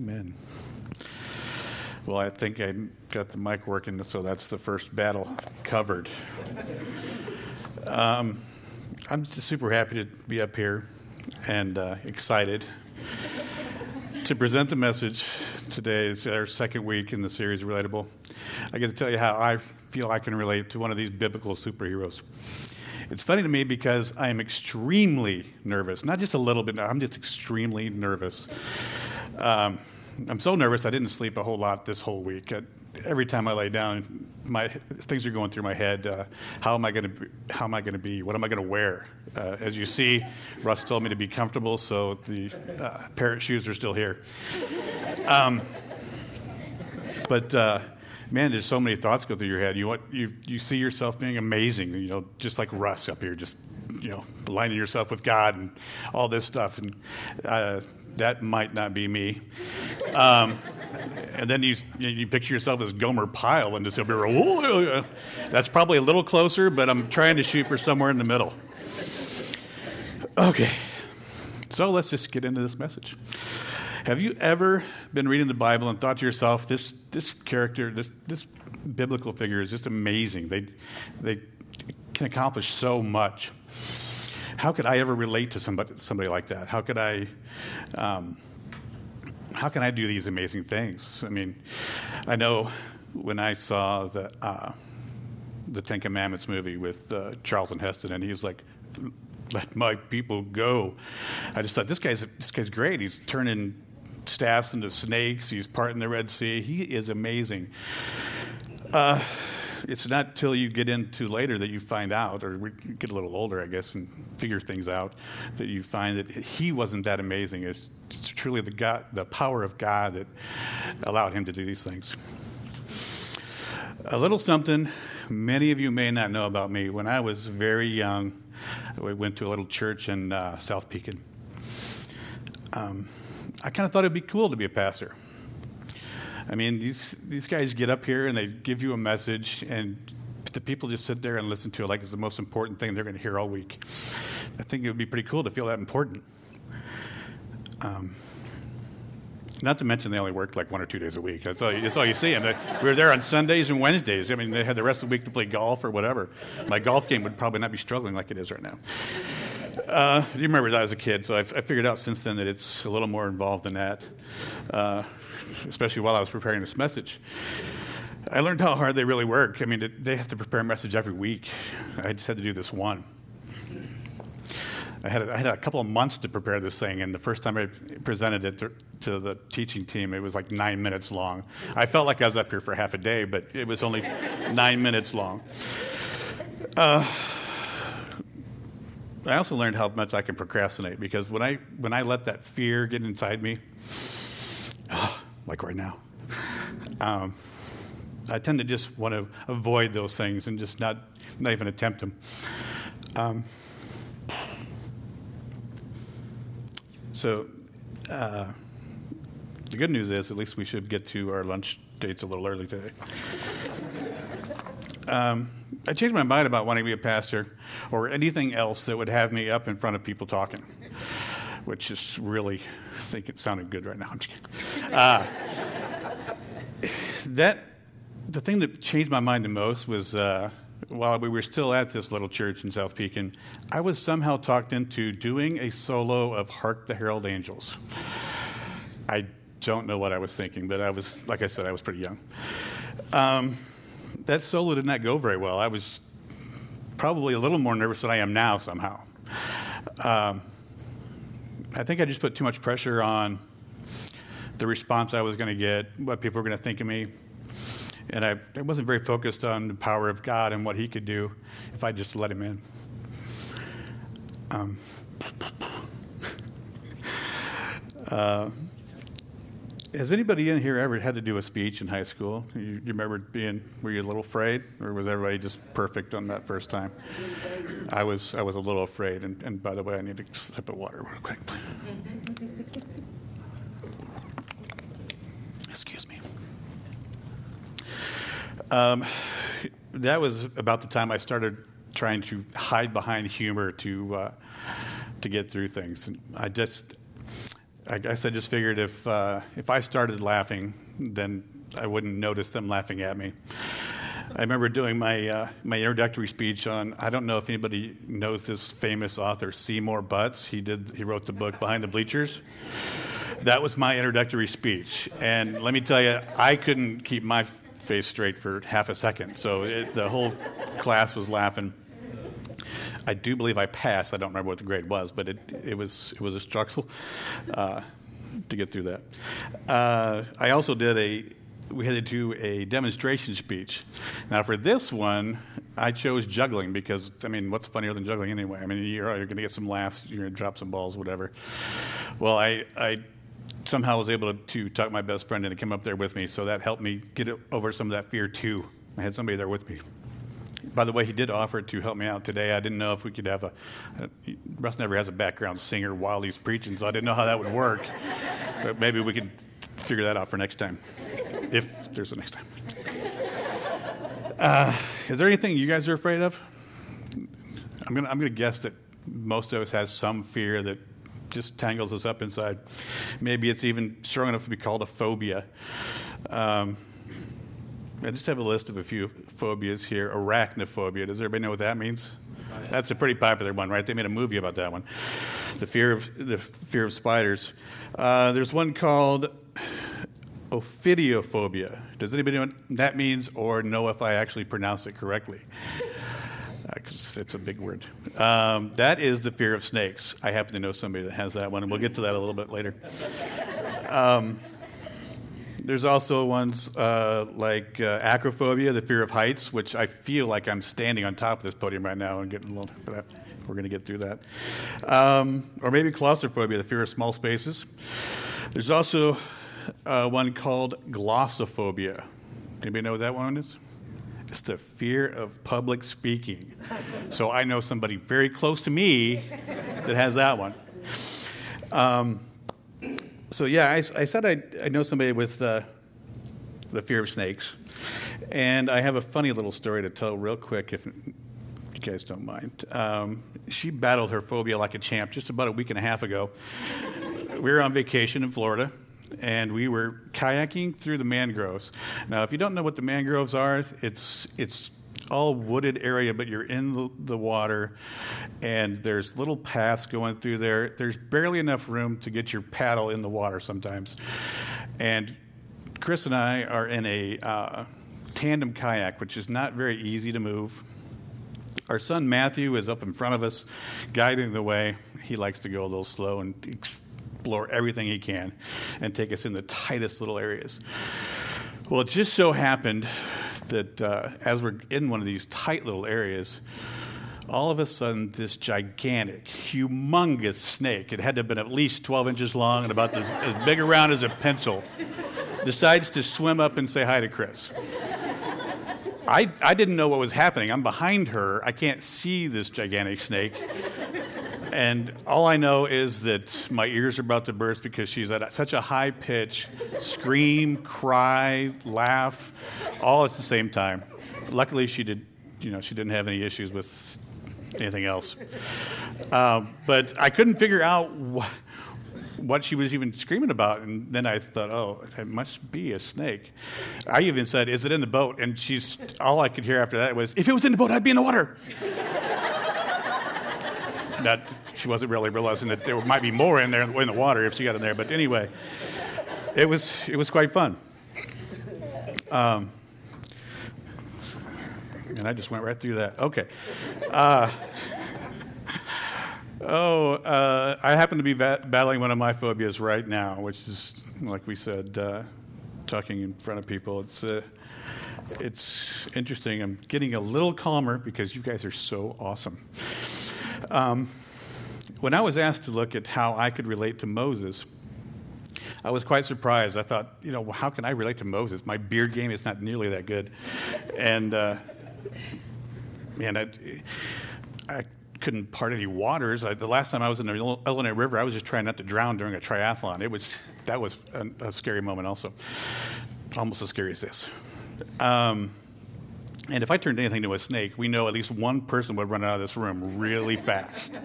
Amen. Well, I think I got the mic working, so that's the first battle covered. Um, I'm just super happy to be up here and uh, excited to present the message. Today It's our second week in the series Relatable. I get to tell you how I feel I can relate to one of these biblical superheroes. It's funny to me because I am extremely nervous. Not just a little bit, I'm just extremely nervous. Um, I'm so nervous I didn't sleep a whole lot this whole week. Uh, every time I lay down, my things are going through my head. Uh, how am I going to? How am I going to be? What am I going to wear? Uh, as you see, Russ told me to be comfortable, so the uh, parrot shoes are still here. Um, but uh, man, there's so many thoughts go through your head. You want you you see yourself being amazing, you know, just like Russ up here, just you know, aligning yourself with God and all this stuff. And uh, that might not be me. Um, and then you, you picture yourself as Gomer Pyle and just be, Whoa. that's probably a little closer, but I'm trying to shoot for somewhere in the middle. Okay, so let's just get into this message. Have you ever been reading the Bible and thought to yourself, this, this character, this, this biblical figure is just amazing? They, they can accomplish so much how could I ever relate to somebody, somebody like that? How could I, um, how can I do these amazing things? I mean, I know when I saw the, uh, the Ten Commandments movie with uh, Charlton Heston, and he's like, let my people go. I just thought, this guy's, this guy's great. He's turning staffs into snakes. He's parting the Red Sea. He is amazing. Uh, it's not till you get into later that you find out, or get a little older, I guess, and figure things out, that you find that he wasn't that amazing. It's, it's truly the God, the power of God that allowed him to do these things. A little something many of you may not know about me. When I was very young, we went to a little church in uh, South Pekin. Um, I kind of thought it'd be cool to be a pastor. I mean, these, these guys get up here and they give you a message, and the people just sit there and listen to it like it's the most important thing they're going to hear all week. I think it would be pretty cool to feel that important. Um, not to mention they only worked like one or two days a week. That's all, that's all you see. And we were there on Sundays and Wednesdays. I mean, they had the rest of the week to play golf or whatever. My golf game would probably not be struggling like it is right now. Uh, you remember that as a kid, so I've, I figured out since then that it's a little more involved than that. Uh, especially while I was preparing this message. I learned how hard they really work. I mean, they have to prepare a message every week. I just had to do this one. I had, a, I had a couple of months to prepare this thing, and the first time I presented it to, to, the teaching team, it was like nine minutes long. I felt like I was up here for half a day, but it was only nine minutes long. Uh, I also learned how much I can procrastinate because when I when I let that fear get inside me, oh, like right now. Um, I tend to just want to avoid those things and just not, not even attempt them. Um, so, uh, the good news is, at least we should get to our lunch dates a little early today. Um, I changed my mind about wanting to be a pastor or anything else that would have me up in front of people talking, which is really I think it sounded good right now. Uh, that the thing that changed my mind the most was uh, while we were still at this little church in South Pekin, I was somehow talked into doing a solo of "Hark the Herald Angels." I don't know what I was thinking, but I was, like I said, I was pretty young. Um, that solo did not go very well. I was probably a little more nervous than I am now somehow. Um, I think I just put too much pressure on the response I was going to get, what people were going to think of me. And I, I, wasn't very focused on the power of God and what He could do if I just let Him in. Um, uh, has anybody in here ever had to do a speech in high school? You, you, remember being, were you a little afraid, or was everybody just perfect on that first time? I was, I was a little afraid, and, and by the way, I need a sip of water real quick. Excuse me. Um, that was about the time I started trying to hide behind humor to uh, to get through things. And I just I guess I just figured if uh, if I started laughing, then I wouldn't notice them laughing at me. I remember doing my uh, my introductory speech on. I don't know if anybody knows this famous author Seymour Butts. He did. He wrote the book Behind the Bleachers. That was my introductory speech, and let me tell you, I couldn't keep my face straight for half a second. So it, the whole class was laughing. I do believe I passed. I don't remember what the grade was, but it, it was it was a struggle uh, to get through that. Uh, I also did a we had to do a demonstration speech. Now, for this one, I chose juggling because, I mean, what's funnier than juggling anyway? I mean, you're, you're going to get some laughs, you're going to drop some balls, whatever. Well, I, I somehow was able to, to talk my best friend into come up there with me, so that helped me get over some of that fear too. I had somebody there with me. By the way, he did offer to help me out today. I didn't know if we could have a. Russ never has a background singer while he's preaching, so I didn't know how that would work. but maybe we could figure that out for next time, if there's a next time. Uh, is there anything you guys are afraid of? I'm gonna I'm gonna guess that most of us has some fear that just tangles us up inside. Maybe it's even strong enough to be called a phobia. Um, I just have a list of a few phobias here. Arachnophobia. Does everybody know what that means? That's a pretty popular one, right? They made a movie about that one. The fear of the fear of spiders. Uh, there's one called ophidiophobia. Does anybody know what that means, or know if I actually pronounce it correctly? Because uh, it's a big word. Um, that is the fear of snakes. I happen to know somebody that has that one, and we'll get to that a little bit later. Um, there's also ones uh, like uh, acrophobia, the fear of heights, which I feel like I'm standing on top of this podium right now and getting a little. But we're going to get through that. Um, or maybe claustrophobia, the fear of small spaces. There's also uh, one called glossophobia. Anybody know what that one is? It's the fear of public speaking. So I know somebody very close to me that has that one. Um, so yeah, I, I said I, I, know somebody with uh, the fear of snakes, and I have a funny little story to tell real quick, if you guys don't mind. Um, she battled her phobia like a champ just about a week and a half ago. we were on vacation in Florida, and we were kayaking through the mangroves. Now, if you don't know what the mangroves are, it's it's all wooded area, but you're in the, the, water, and there's little paths going through there. There's barely enough room to get your paddle in the water sometimes. And Chris and I are in a uh, tandem kayak, which is not very easy to move. Our son Matthew is up in front of us, guiding the way. He likes to go a little slow and explore everything he can and take us in the tightest little areas. Well, it just so happened that uh, as we're in one of these tight little areas, all of a sudden, this gigantic, humongous snake, it had to have been at least 12 inches long and about as, as big around as a pencil, decides to swim up and say hi to Chris. I, I didn't know what was happening. I'm behind her. I can't see this gigantic snake. And all I know is that my ears are about to burst because she's at such a high pitch scream, cry, laugh, all at the same time. Luckily, she did, you know, she didn't have any issues with anything else. Um, but I couldn't figure out what, what she was even screaming about. And then I thought, oh, it must be a snake. I even said, is it in the boat? And she's, all I could hear after that was, if it was in the boat, I'd be in the water that she wasn't really realizing that there might be more in there in the water if she got in there. But anyway, it was it was quite fun. Um, and I just went right through that. Okay. Uh, oh, uh, I happen to be bat- battling one of my phobias right now, which is, like we said, uh, talking in front of people. It's uh, it's interesting. I'm getting a little calmer because you guys are so awesome. Um, when I was asked to look at how I could relate to Moses, I was quite surprised. I thought, you know, how can I relate to Moses? My beard game is not nearly that good. And, uh, man, I, I couldn't part any waters. I, the last time I was in the Illinois River, I was just trying not to drown during a triathlon. It was, that was a, a scary moment also. Almost as scary as this. Um, and if I turned anything to a snake, we know at least one person would run out of this room really fast.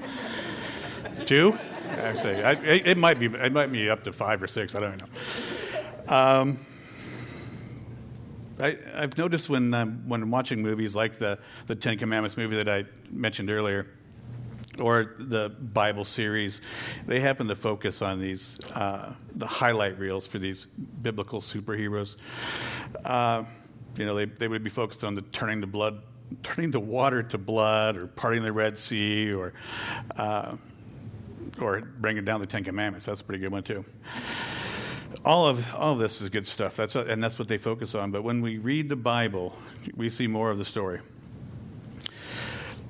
Two? Actually, I, it, might be. It might be up to five or six. I don't know. Um, I, have noticed when um, when watching movies like the the Ten Commandments movie that I mentioned earlier, or the Bible series, they happen to focus on these uh, the highlight reels for these biblical superheroes. Uh, you know, they they would be focused on the turning the blood, turning the water to blood, or parting the Red Sea, or uh, or bringing down the Ten Commandments. That's a pretty good one too. All of all of this is good stuff. That's and that's what they focus on. But when we read the Bible, we see more of the story.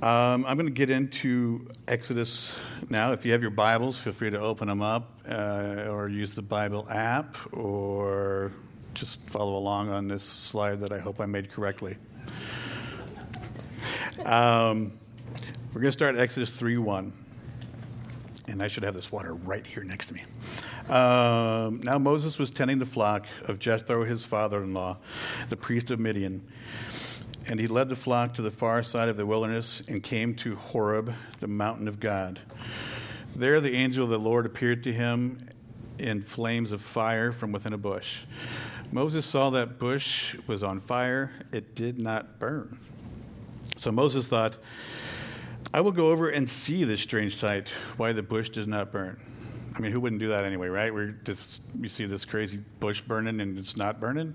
Um, I'm going to get into Exodus now. If you have your Bibles, feel free to open them up uh, or use the Bible app or just follow along on this slide that I hope I made correctly. Um, we're going to start Exodus 3 1 and I should have this water right here next to me. Um, now Moses was tending the flock of Jethro, his father in law, the priest of Midian. And he led the flock to the far side of the wilderness and came to Horeb, the mountain of God. There the angel of the Lord appeared to him in flames of fire from within a bush. Moses saw that bush was on fire, it did not burn. So Moses thought, I will go over and see this strange sight, why the bush does not burn. I mean, who wouldn't do that anyway, right? We're just, you see this crazy bush burning and it's not burning.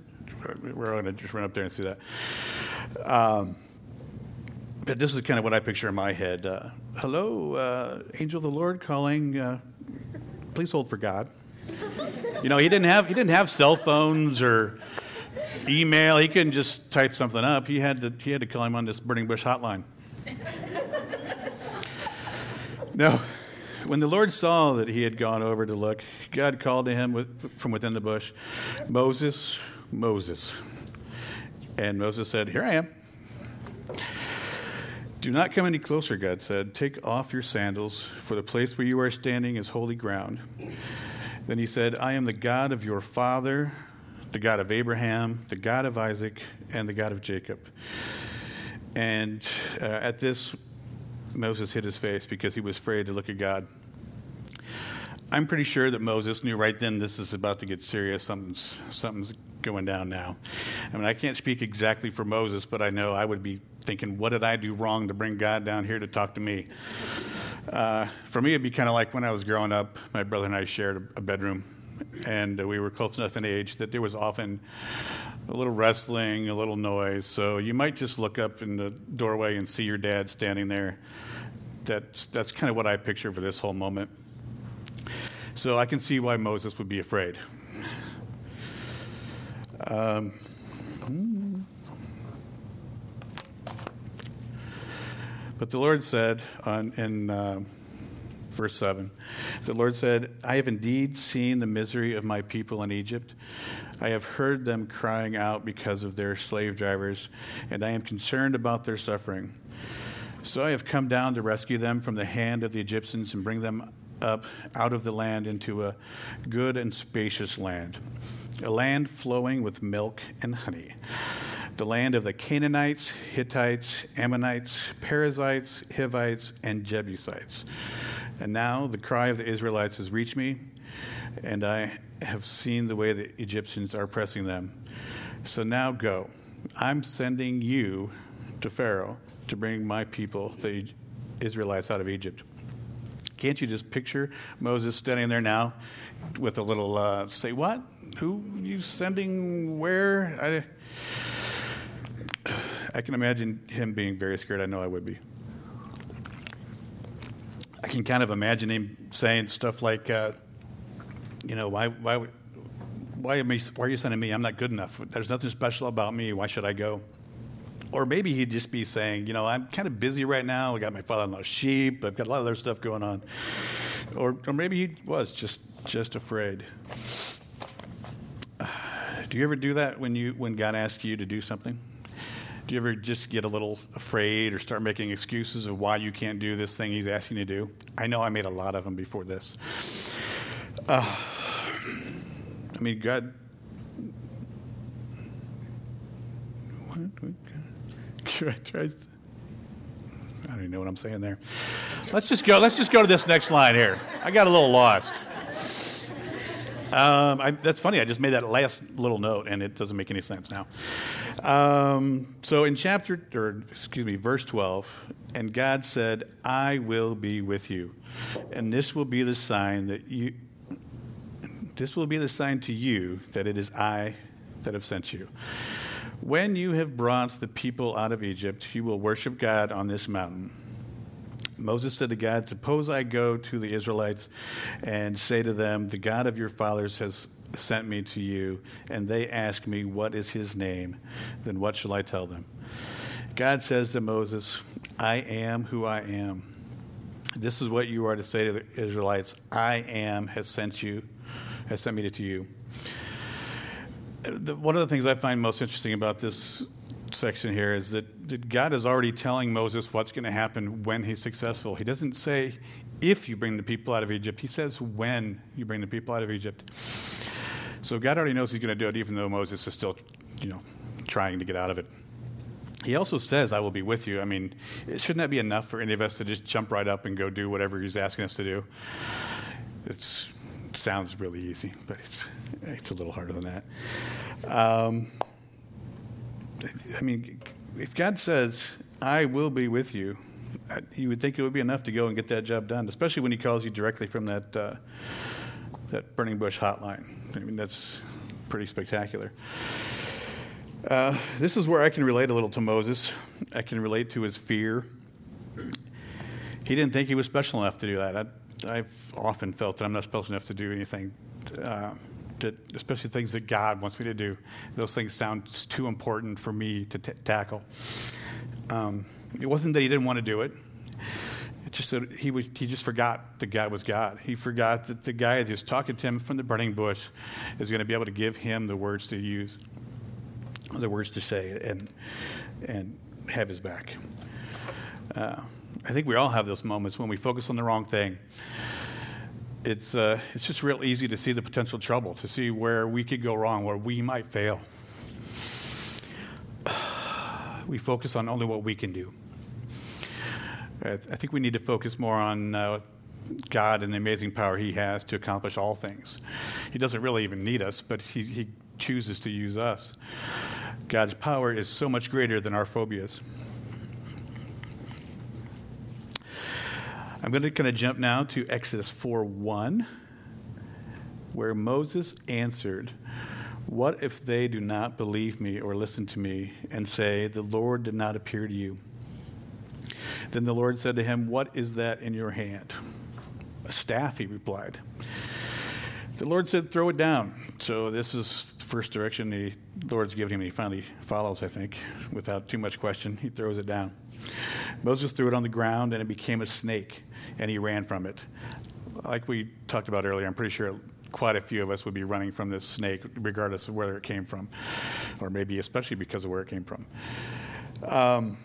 We're going to just run up there and see that. Um, but this is kind of what I picture in my head. Uh, Hello, uh, angel of the Lord calling. Uh, please hold for God. You know, he didn't have he didn't have cell phones or email. He couldn't just type something up. He had to he had to call him on this burning bush hotline. No. When the Lord saw that he had gone over to look, God called to him with, from within the bush, Moses, Moses. And Moses said, Here I am. Do not come any closer, God said. Take off your sandals, for the place where you are standing is holy ground. Then he said, I am the God of your father, the God of Abraham, the God of Isaac, and the God of Jacob. And uh, at this, Moses hid his face because he was afraid to look at God. I'm pretty sure that Moses knew right then this is about to get serious. Something's, something's going down now. I mean, I can't speak exactly for Moses, but I know I would be thinking, what did I do wrong to bring God down here to talk to me? Uh, for me, it'd be kind of like when I was growing up, my brother and I shared a bedroom, and we were close enough in age that there was often a little wrestling, a little noise. So you might just look up in the doorway and see your dad standing there. That's, that's kind of what I picture for this whole moment. So I can see why Moses would be afraid. Um, but the Lord said on, in uh, verse 7 the Lord said, I have indeed seen the misery of my people in Egypt. I have heard them crying out because of their slave drivers, and I am concerned about their suffering. So I have come down to rescue them from the hand of the Egyptians and bring them up out of the land into a good and spacious land, a land flowing with milk and honey. The land of the Canaanites, Hittites, Ammonites, Perizzites, Hivites, and Jebusites. And now the cry of the Israelites has reached me, and I have seen the way the Egyptians are pressing them. So now go. I'm sending you to Pharaoh to bring my people, the Israelites, out of Egypt. Can't you just picture Moses standing there now with a little, uh, say, what? Who you sending where? I, I can imagine him being very scared. I know I would be. I can kind of imagine him saying stuff like, uh, you know, why, why, why, am I, why are you sending me? I'm not good enough. There's nothing special about me. Why should I go? Or maybe he'd just be saying, you know, I'm kind of busy right now. I got my father-in-law's sheep. I've got a lot of other stuff going on. Or, or maybe he was just just afraid. Do you ever do that when you when God asks you to do something? Do you ever just get a little afraid or start making excuses of why you can't do this thing He's asking you to do? I know I made a lot of them before this. Uh, I mean, God. What? I don't even know what I'm saying there. let's just go. Let's just go to this next line here. I got a little lost. Um, I, that's funny. I just made that last little note, and it doesn't make any sense now. Um, so in chapter, or excuse me, verse 12, and God said, I will be with you, and this will be the sign that you, this will be the sign to you that it is I that have sent you. When you have brought the people out of Egypt, you will worship God on this mountain. Moses said to God, Suppose I go to the Israelites and say to them, The God of your fathers has sent me to you, and they ask me, What is his name? Then what shall I tell them? God says to Moses, I am who I am. This is what you are to say to the Israelites I am has sent you, has sent me to you. One of the things I find most interesting about this section here is that, that God is already telling Moses what's going to happen when he's successful. He doesn't say if you bring the people out of Egypt, he says when you bring the people out of Egypt. So God already knows he's going to do it, even though Moses is still, you know, trying to get out of it. He also says, I will be with you. I mean, shouldn't that be enough for any of us to just jump right up and go do whatever he's asking us to do? it sounds really easy, but it's, it's a little harder than that. Um, I mean, if God says, I will be with you, you would think it would be enough to go and get that job done, especially when he calls you directly from that, uh, that burning bush hotline. I mean, that's pretty spectacular. Uh, this is where I can relate a little to Moses. I can relate to his fear. He didn't think he was special enough to do that. I, have often felt that I'm not special enough to do anything. Uh, that, especially things that God wants me to do. Those things sound too important for me to t- tackle. Um, it wasn't that he didn't want to do it. It's just that he, was, he just forgot that God was God. He forgot that the guy that was talking to him from the burning bush is going to be able to give him the words to use, the words to say, and, and have his back. Uh, I think we all have those moments when we focus on the wrong thing it's, uh, it's just real easy to see the potential trouble, to see where we could go wrong, where we might fail. We focus on only what we can do. I think we need to focus more on uh, God and the amazing power He has to accomplish all things. He doesn't really even need us, but He, he chooses to use us. God's power is so much greater than our phobias. I'm going to kind of jump now to Exodus 4 1, where Moses answered, What if they do not believe me or listen to me and say, The Lord did not appear to you? Then the Lord said to him, What is that in your hand? A staff, he replied. The Lord said, Throw it down. So this is the first direction the Lord's given him. He finally follows, I think, without too much question. He throws it down. Moses threw it on the ground and it became a snake, and he ran from it. Like we talked about earlier, I'm pretty sure quite a few of us would be running from this snake, regardless of where it came from, or maybe especially because of where it came from. Um,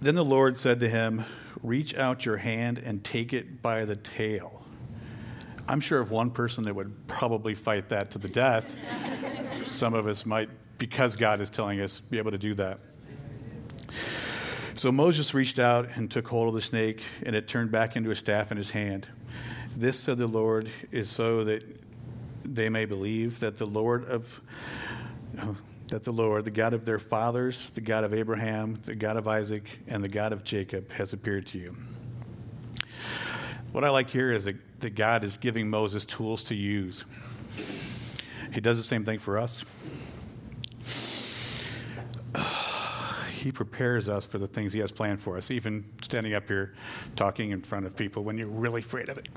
then the Lord said to him, Reach out your hand and take it by the tail. I'm sure of one person that would probably fight that to the death. Some of us might, because God is telling us, be able to do that. So Moses reached out and took hold of the snake, and it turned back into a staff in his hand. This, said the Lord, is so that they may believe that the Lord of uh, that the Lord, the God of their fathers, the God of Abraham, the God of Isaac, and the God of Jacob, has appeared to you. What I like here is that, that God is giving Moses tools to use. He does the same thing for us. He prepares us for the things He has planned for us, even standing up here talking in front of people when you're really afraid of it.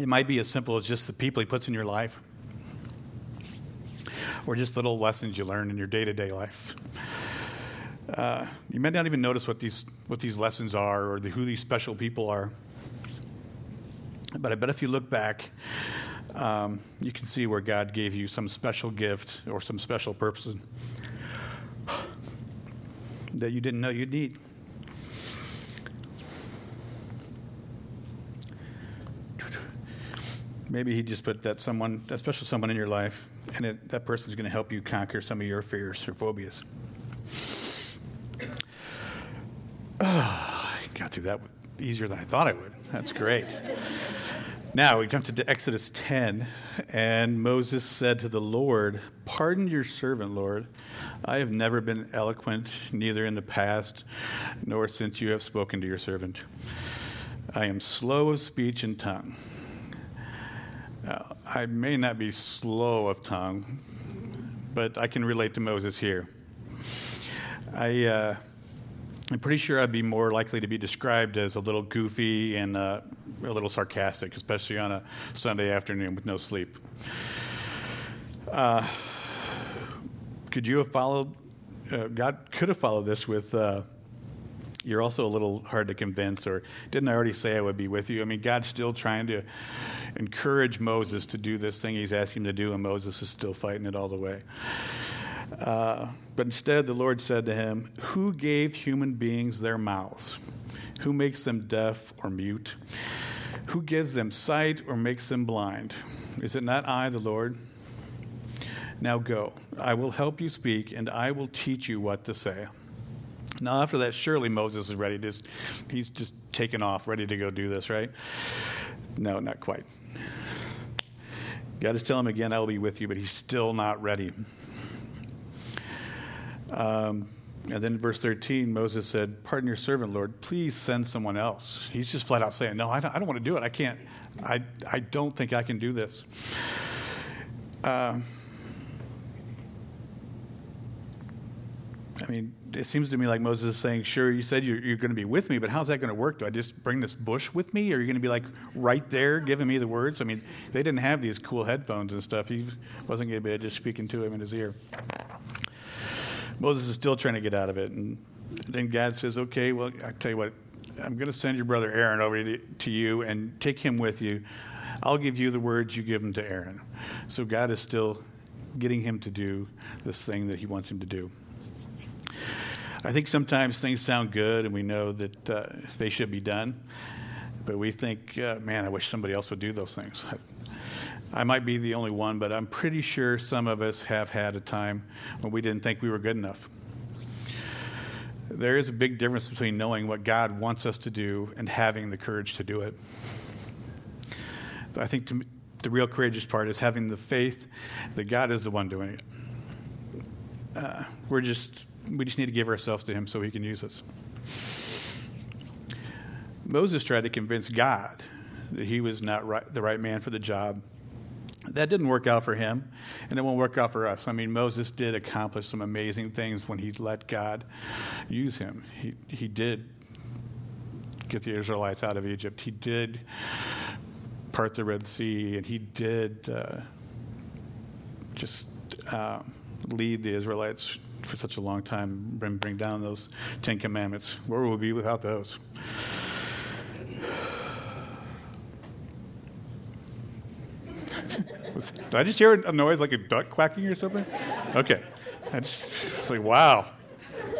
It might be as simple as just the people He puts in your life, or just little lessons you learn in your day to day life. Uh, you may not even notice what these, what these lessons are or the, who these special people are. But I bet if you look back, um, you can see where God gave you some special gift or some special purpose that you didn't know you'd need. Maybe he just put that someone, that special someone in your life, and it, that person's going to help you conquer some of your fears or phobias. Oh, I got through that easier than I thought I would. That's great. now we jump to Exodus 10, and Moses said to the Lord, Pardon your servant, Lord. I have never been eloquent, neither in the past nor since you have spoken to your servant. I am slow of speech and tongue. Now, I may not be slow of tongue, but I can relate to Moses here. I. Uh, I'm pretty sure I'd be more likely to be described as a little goofy and uh, a little sarcastic, especially on a Sunday afternoon with no sleep. Uh, could you have followed? Uh, God could have followed this with. Uh, you're also a little hard to convince, or didn't I already say I would be with you? I mean, God's still trying to encourage Moses to do this thing he's asking him to do, and Moses is still fighting it all the way. But instead, the Lord said to him, Who gave human beings their mouths? Who makes them deaf or mute? Who gives them sight or makes them blind? Is it not I, the Lord? Now go. I will help you speak, and I will teach you what to say. Now, after that, surely Moses is ready. To, he's just taken off, ready to go do this, right? No, not quite. God is telling him again, I will be with you, but he's still not ready. Um, and then verse 13, Moses said, Pardon your servant, Lord. Please send someone else. He's just flat out saying, No, I don't, I don't want to do it. I can't. I, I don't think I can do this. Uh, I mean, it seems to me like Moses is saying, Sure, you said you're, you're going to be with me, but how's that going to work? Do I just bring this bush with me? Or are you going to be like right there giving me the words? I mean, they didn't have these cool headphones and stuff. He wasn't going to be just speaking to him in his ear. Moses is still trying to get out of it. And then God says, Okay, well, I tell you what, I'm going to send your brother Aaron over to you and take him with you. I'll give you the words, you give them to Aaron. So God is still getting him to do this thing that he wants him to do. I think sometimes things sound good and we know that uh, they should be done, but we think, uh, man, I wish somebody else would do those things. I might be the only one, but I'm pretty sure some of us have had a time when we didn't think we were good enough. There is a big difference between knowing what God wants us to do and having the courage to do it. I think me, the real courageous part is having the faith that God is the one doing it. Uh, we're just we just need to give ourselves to Him so He can use us. Moses tried to convince God that he was not right, the right man for the job that didn't work out for him, and it won't work out for us. I mean, Moses did accomplish some amazing things when he let God use him. He, he did get the Israelites out of Egypt, he did part the Red Sea, and he did uh, just uh, lead the Israelites for such a long time and bring down those Ten Commandments. Where would we be without those? Did I just hear a noise like a duck quacking or something? Okay. I just, it's like, wow,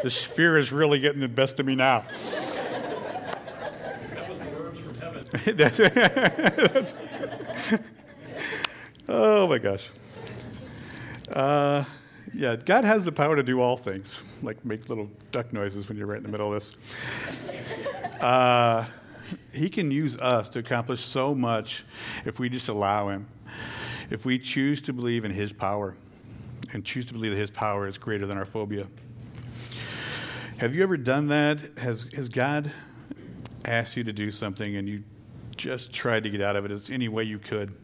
this fear is really getting the best of me now. That was the words from heaven. that's, that's, oh my gosh. Uh, yeah, God has the power to do all things, like make little duck noises when you're right in the middle of this. Uh, he can use us to accomplish so much if we just allow Him if we choose to believe in His power and choose to believe that His power is greater than our phobia. Have you ever done that? Has, has God asked you to do something and you just tried to get out of it as any way you could?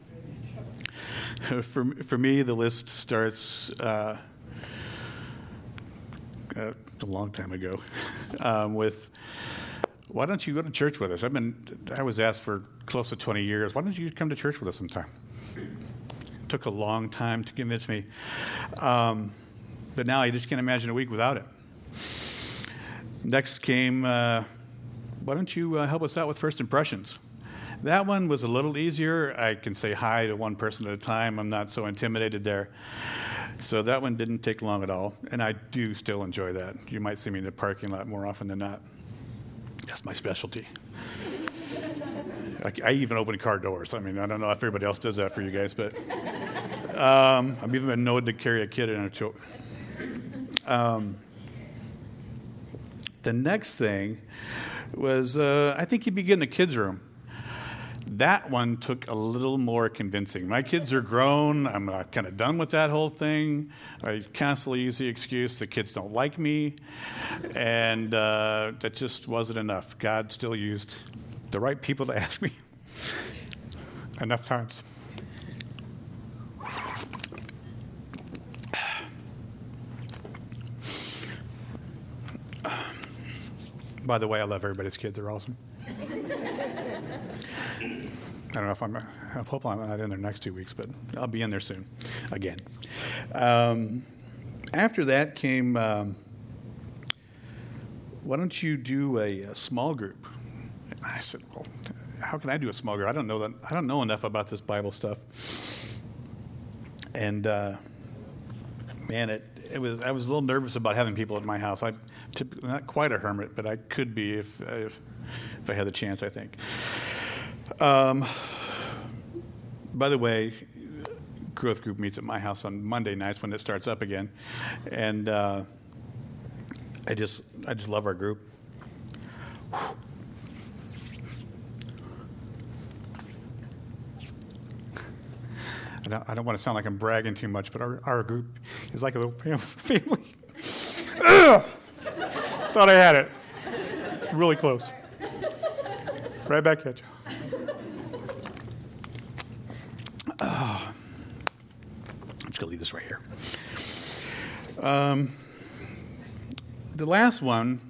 For, for me, the list starts uh, uh, a long time ago um, with why don't you go to church with us? I've been I was asked for close to 20 years. Why don't you come to church with us sometime? Took a long time to convince me. Um, but now I just can't imagine a week without it. Next came, uh, why don't you uh, help us out with first impressions? That one was a little easier. I can say hi to one person at a time. I'm not so intimidated there. So that one didn't take long at all. And I do still enjoy that. You might see me in the parking lot more often than not. That's my specialty. I, I, even open car doors. I mean, I don't know if everybody else does that for you guys, but um, I've even been known to carry a kid in a choke. Um, The next thing was uh, I think you'd be getting a kids' room. That one took a little more convincing. My kids are grown. I'm uh, kind of done with that whole thing. I constantly use the excuse the kids don't like me. And uh, that just wasn't enough. God still used the right people to ask me enough times. By the way, I love everybody's kids. They're awesome. I don't know if I'm, I hope I'm not in there next two weeks, but I'll be in there soon again. Um, after that came, um, why don't you do a, a, small group? I said, well, how can I do a group? I don't know that, I don't know enough about this Bible stuff. And, uh, man, it, it was, I was a little nervous about having people at my house. I, typically not quite a hermit, but I could be if, if, if I had the chance, I think. Um, by the way, growth group meets at my house on Monday nights when it starts up again, and uh, I just I just love our group. I don't, want to sound like I'm bragging too much, but our, our group is like a little family. Thought I had it. Really close. Right back at you. Oh. I'm just going to leave this right here. Um, the last one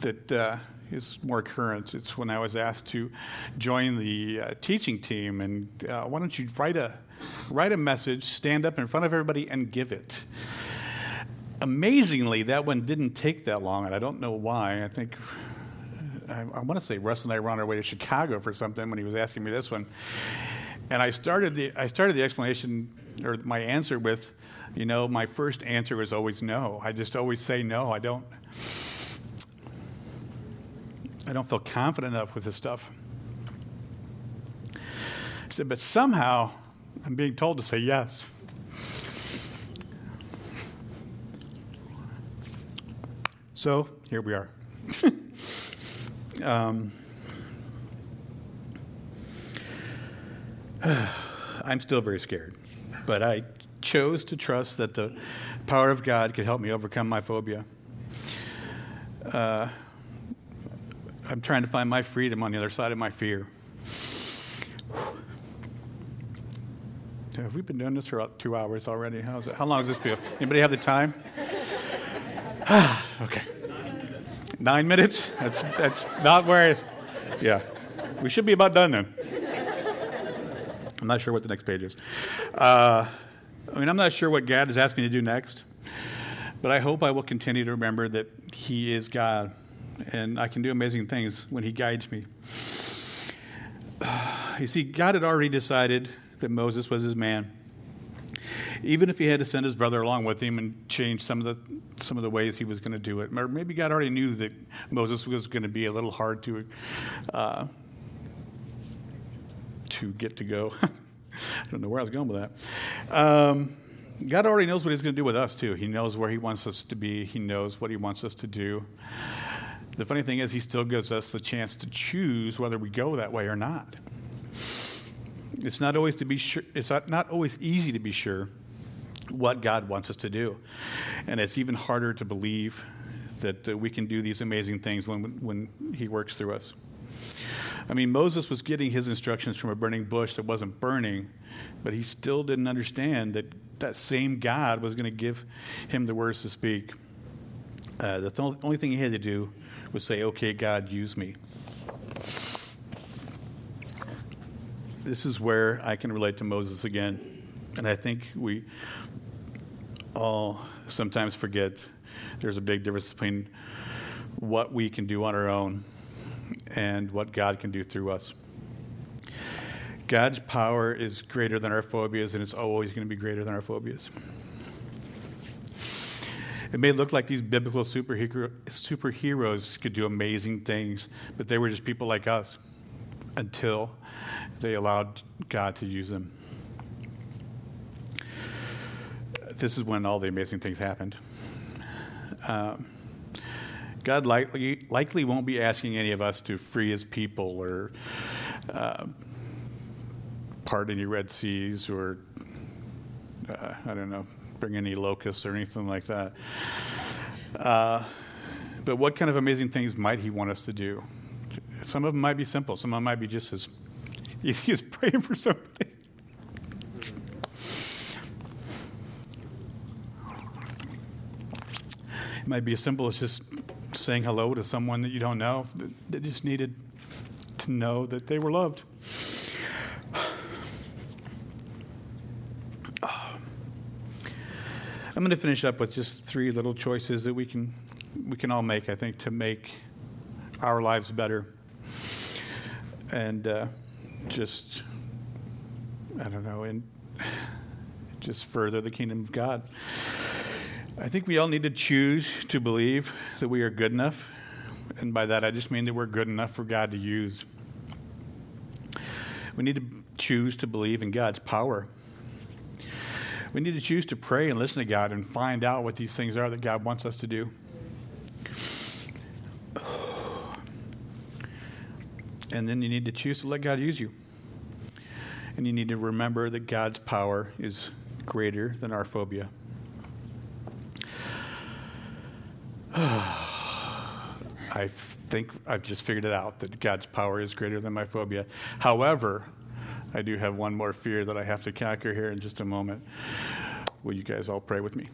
that uh, is more current, it's when I was asked to join the uh, teaching team, and uh, why don't you write a, write a message, stand up in front of everybody, and give it. Amazingly, that one didn't take that long, and I don't know why. I think I, I want to say Russ and I were on our way to Chicago for something when he was asking me this one. And I started the I started the explanation or my answer with, you know, my first answer is always no. I just always say no. I don't I don't feel confident enough with this stuff. I said, but somehow I'm being told to say yes. So here we are. um, I'm still very scared, but I chose to trust that the power of God could help me overcome my phobia. Uh, I'm trying to find my freedom on the other side of my fear. Have we been doing this for about two hours already? How's it? How long does this feel? Anybody have the time? okay. Nine minutes? That's, that's not where, yeah. We should be about done then. I'm not sure what the next page is. Uh, I mean, I'm not sure what God has asked me to do next, but I hope I will continue to remember that He is God and I can do amazing things when He guides me. You see, God had already decided that Moses was His man. Even if he had to send his brother along with him and change some of the some of the ways he was going to do it, or maybe God already knew that Moses was going to be a little hard to uh, to get to go. I don't know where I was going with that. Um, God already knows what He's going to do with us, too. He knows where He wants us to be, He knows what He wants us to do. The funny thing is, He still gives us the chance to choose whether we go that way or not. It's not always to be sure, it's not always easy to be sure what God wants us to do. And it's even harder to believe that uh, we can do these amazing things when, when He works through us. I mean, Moses was getting his instructions from a burning bush that wasn't burning, but he still didn't understand that that same God was going to give him the words to speak. Uh, the th- only thing he had to do was say, Okay, God, use me. This is where I can relate to Moses again. And I think we all sometimes forget there's a big difference between what we can do on our own and what God can do through us. God's power is greater than our phobias, and it's always going to be greater than our phobias. It may look like these biblical superhero, superheroes could do amazing things, but they were just people like us until they allowed God to use them. This is when all the amazing things happened. Um, God likely, likely won't be asking any of us to free his people or uh, part any Red Seas or, uh, I don't know, bring any locusts or anything like that. Uh, but what kind of amazing things might he want us to do? Some of them might be simple, some of them might be just as easy as praying for something. It might be as simple as just saying hello to someone that you don't know that, that just needed to know that they were loved. I'm going to finish up with just three little choices that we can we can all make, I think, to make our lives better and uh, just I don't know, and just further the kingdom of God. I think we all need to choose to believe that we are good enough. And by that, I just mean that we're good enough for God to use. We need to choose to believe in God's power. We need to choose to pray and listen to God and find out what these things are that God wants us to do. And then you need to choose to let God use you. And you need to remember that God's power is greater than our phobia. I think I've just figured it out that God's power is greater than my phobia. However, I do have one more fear that I have to conquer here in just a moment. Will you guys all pray with me?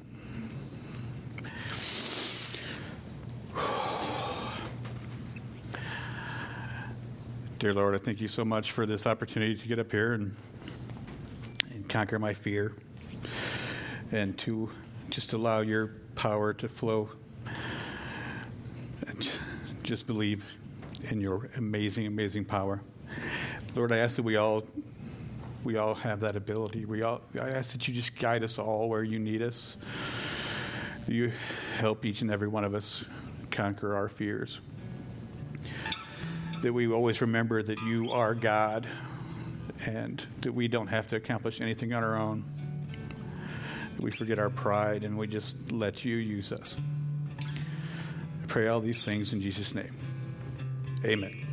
Dear Lord, I thank you so much for this opportunity to get up here and, and conquer my fear and to just allow your power to flow just believe in your amazing, amazing power. Lord, I ask that we all we all have that ability. We all I ask that you just guide us all where you need us. You help each and every one of us conquer our fears. That we always remember that you are God and that we don't have to accomplish anything on our own. We forget our pride and we just let you use us I pray all these things in Jesus' name. Amen.